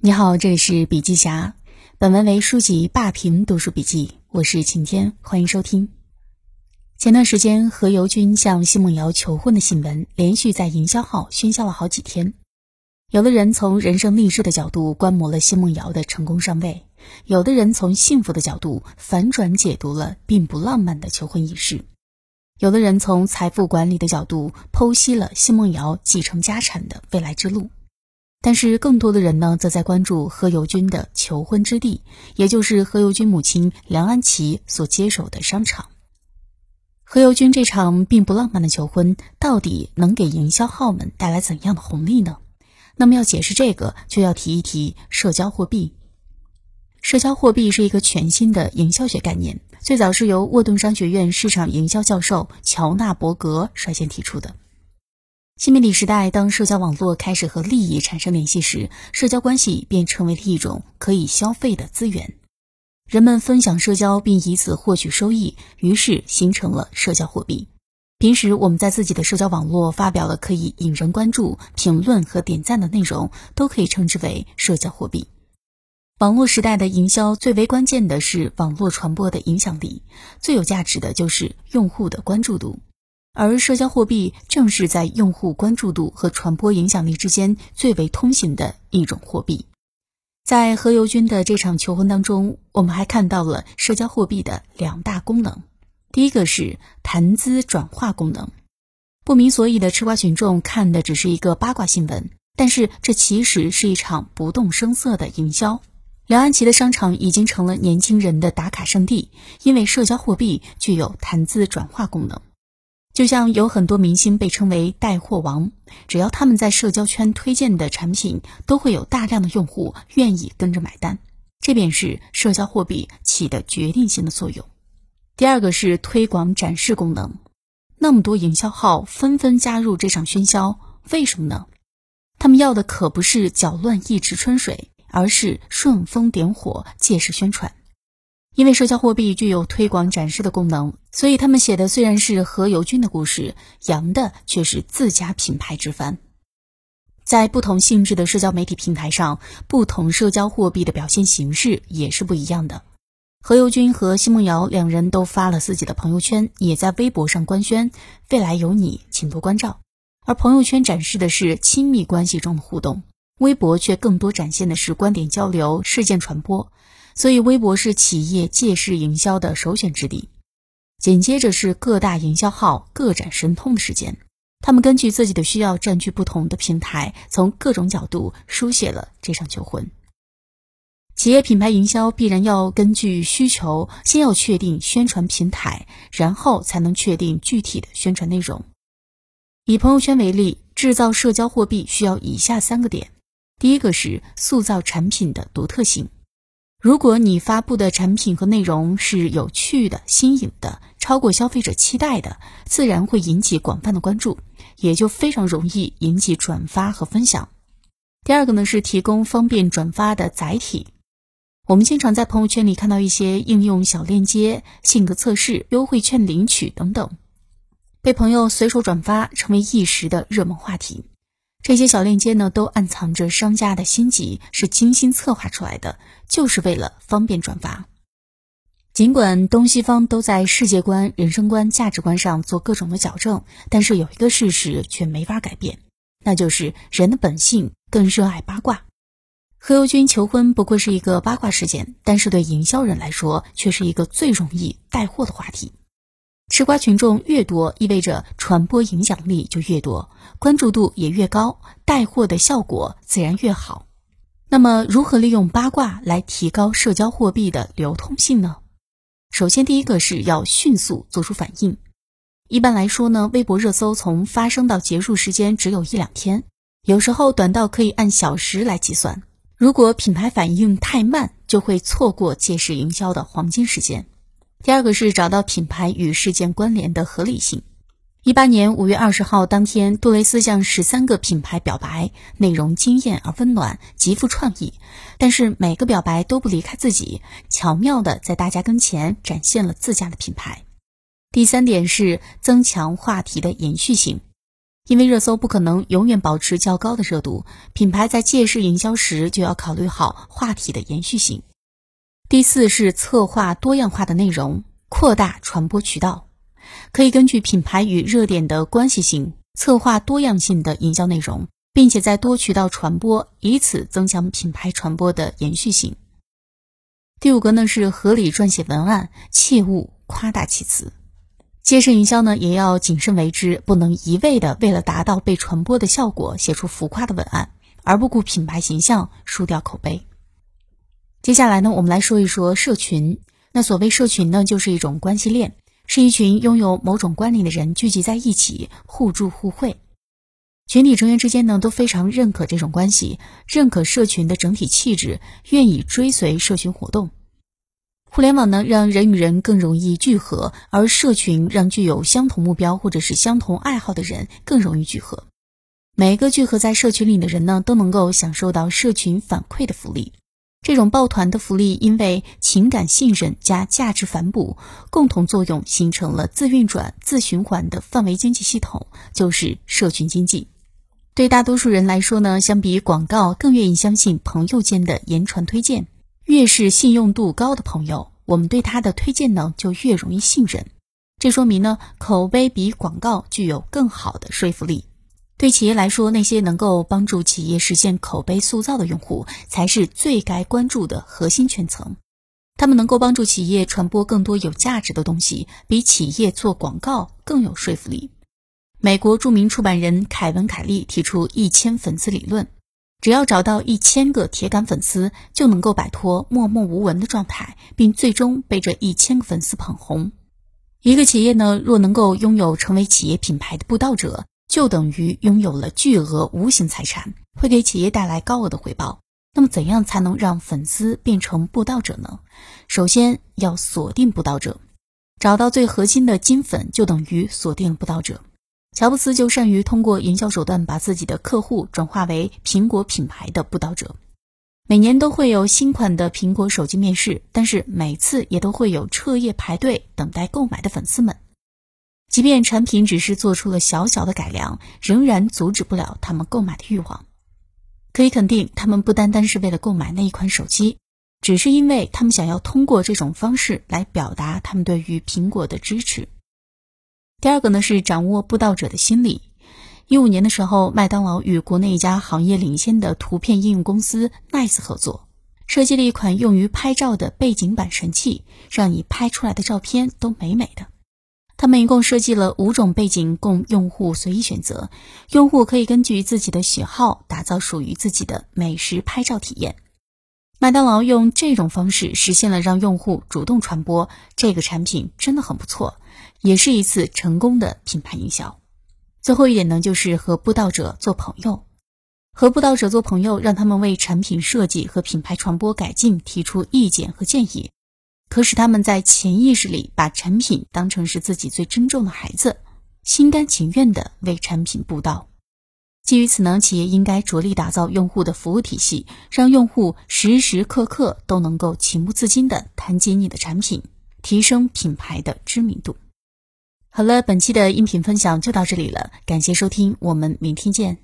你好，这里是笔记侠，本文为书籍霸屏读书笔记，我是晴天，欢迎收听。前段时间何猷君向奚梦瑶求婚的新闻，连续在营销号喧嚣了好几天。有的人从人生励志的角度观摩了奚梦瑶的成功上位，有的人从幸福的角度反转解读了并不浪漫的求婚仪式，有的人从财富管理的角度剖析了奚梦瑶继承家产的未来之路。但是更多的人呢，则在关注何猷君的求婚之地，也就是何猷君母亲梁安琪所接手的商场。何猷君这场并不浪漫的求婚，到底能给营销号们带来怎样的红利呢？那么要解释这个，就要提一提社交货币。社交货币是一个全新的营销学概念，最早是由沃顿商学院市场营销教授乔纳伯格率先提出的。新媒体时代，当社交网络开始和利益产生联系时，社交关系便成为了一种可以消费的资源。人们分享社交，并以此获取收益，于是形成了社交货币。平时我们在自己的社交网络发表了可以引人关注、评论和点赞的内容，都可以称之为社交货币。网络时代的营销最为关键的是网络传播的影响力，最有价值的就是用户的关注度。而社交货币正是在用户关注度和传播影响力之间最为通行的一种货币。在何猷君的这场求婚当中，我们还看到了社交货币的两大功能。第一个是谈资转化功能。不明所以的吃瓜群众看的只是一个八卦新闻，但是这其实是一场不动声色的营销。梁安琪的商场已经成了年轻人的打卡圣地，因为社交货币具有谈资转化功能。就像有很多明星被称为带货王，只要他们在社交圈推荐的产品，都会有大量的用户愿意跟着买单，这便是社交货币起的决定性的作用。第二个是推广展示功能，那么多营销号纷纷加入这场喧嚣，为什么呢？他们要的可不是搅乱一池春水，而是顺风点火，借势宣传。因为社交货币具有推广展示的功能，所以他们写的虽然是何猷君的故事，扬的却是自家品牌之帆。在不同性质的社交媒体平台上，不同社交货币的表现形式也是不一样的。何猷君和奚梦瑶两人都发了自己的朋友圈，也在微博上官宣“未来有你，请多关照”。而朋友圈展示的是亲密关系中的互动，微博却更多展现的是观点交流、事件传播。所以，微博是企业借势营销的首选之地。紧接着是各大营销号各展神通的时间，他们根据自己的需要占据不同的平台，从各种角度书写了这场求婚。企业品牌营销必然要根据需求，先要确定宣传平台，然后才能确定具体的宣传内容。以朋友圈为例，制造社交货币需要以下三个点：第一个是塑造产品的独特性。如果你发布的产品和内容是有趣的、新颖的、超过消费者期待的，自然会引起广泛的关注，也就非常容易引起转发和分享。第二个呢是提供方便转发的载体。我们经常在朋友圈里看到一些应用小链接、性格测试、优惠券领取等等，被朋友随手转发，成为一时的热门话题。这些小链接呢，都暗藏着商家的心机，是精心策划出来的，就是为了方便转发。尽管东西方都在世界观、人生观、价值观上做各种的矫正，但是有一个事实却没法改变，那就是人的本性更热爱八卦。何猷君求婚不过是一个八卦事件，但是对营销人来说，却是一个最容易带货的话题。吃瓜群众越多，意味着传播影响力就越多，关注度也越高，带货的效果自然越好。那么，如何利用八卦来提高社交货币的流通性呢？首先，第一个是要迅速做出反应。一般来说呢，微博热搜从发生到结束时间只有一两天，有时候短到可以按小时来计算。如果品牌反应太慢，就会错过借势营销的黄金时间。第二个是找到品牌与事件关联的合理性。一八年五月二十号当天，杜蕾斯向十三个品牌表白，内容惊艳而温暖，极富创意。但是每个表白都不离开自己，巧妙的在大家跟前展现了自家的品牌。第三点是增强话题的延续性。因为热搜不可能永远保持较高的热度，品牌在借势营销时就要考虑好话题的延续性。第四是策划多样化的内容，扩大传播渠道，可以根据品牌与热点的关系性，策划多样性的营销内容，并且在多渠道传播，以此增强品牌传播的延续性。第五个呢是合理撰写文案，切勿夸大其词。借势营销呢，也要谨慎为之，不能一味的为了达到被传播的效果，写出浮夸的文案，而不顾品牌形象，输掉口碑。接下来呢，我们来说一说社群。那所谓社群呢，就是一种关系链，是一群拥有某种关联的人聚集在一起，互助互惠。群体成员之间呢，都非常认可这种关系，认可社群的整体气质，愿意追随社群活动。互联网呢，让人与人更容易聚合，而社群让具有相同目标或者是相同爱好的人更容易聚合。每一个聚合在社群里的人呢，都能够享受到社群反馈的福利。这种抱团的福利，因为情感信任加价值反哺共同作用，形成了自运转、自循环的范围经济系统，就是社群经济。对大多数人来说呢，相比广告，更愿意相信朋友间的言传推荐。越是信用度高的朋友，我们对他的推荐呢就越容易信任。这说明呢，口碑比广告具有更好的说服力。对企业来说，那些能够帮助企业实现口碑塑造的用户，才是最该关注的核心圈层。他们能够帮助企业传播更多有价值的东西，比企业做广告更有说服力。美国著名出版人凯文·凯利提出一千粉丝理论。只要找到一千个铁杆粉丝，就能够摆脱默默无闻的状态，并最终被这一千个粉丝捧红。一个企业呢，若能够拥有成为企业品牌的布道者，就等于拥有了巨额无形财产，会给企业带来高额的回报。那么，怎样才能让粉丝变成布道者呢？首先要锁定布道者，找到最核心的金粉，就等于锁定布道者。乔布斯就善于通过营销手段把自己的客户转化为苹果品牌的布道者。每年都会有新款的苹果手机面世，但是每次也都会有彻夜排队等待购买的粉丝们。即便产品只是做出了小小的改良，仍然阻止不了他们购买的欲望。可以肯定，他们不单单是为了购买那一款手机，只是因为他们想要通过这种方式来表达他们对于苹果的支持。第二个呢是掌握布道者的心理。一五年的时候，麦当劳与国内一家行业领先的图片应用公司 Nice 合作，设计了一款用于拍照的背景板神器，让你拍出来的照片都美美的。他们一共设计了五种背景供用户随意选择，用户可以根据自己的喜好打造属于自己的美食拍照体验。麦当劳用这种方式实现了让用户主动传播这个产品，真的很不错。也是一次成功的品牌营销。最后一点呢，就是和布道者做朋友。和布道者做朋友，让他们为产品设计和品牌传播改进提出意见和建议，可使他们在潜意识里把产品当成是自己最珍重的孩子，心甘情愿地为产品布道。基于此呢，企业应该着力打造用户的服务体系，让用户时时刻刻都能够情不自禁地谈及你的产品，提升品牌的知名度。好了，本期的音频分享就到这里了，感谢收听，我们明天见。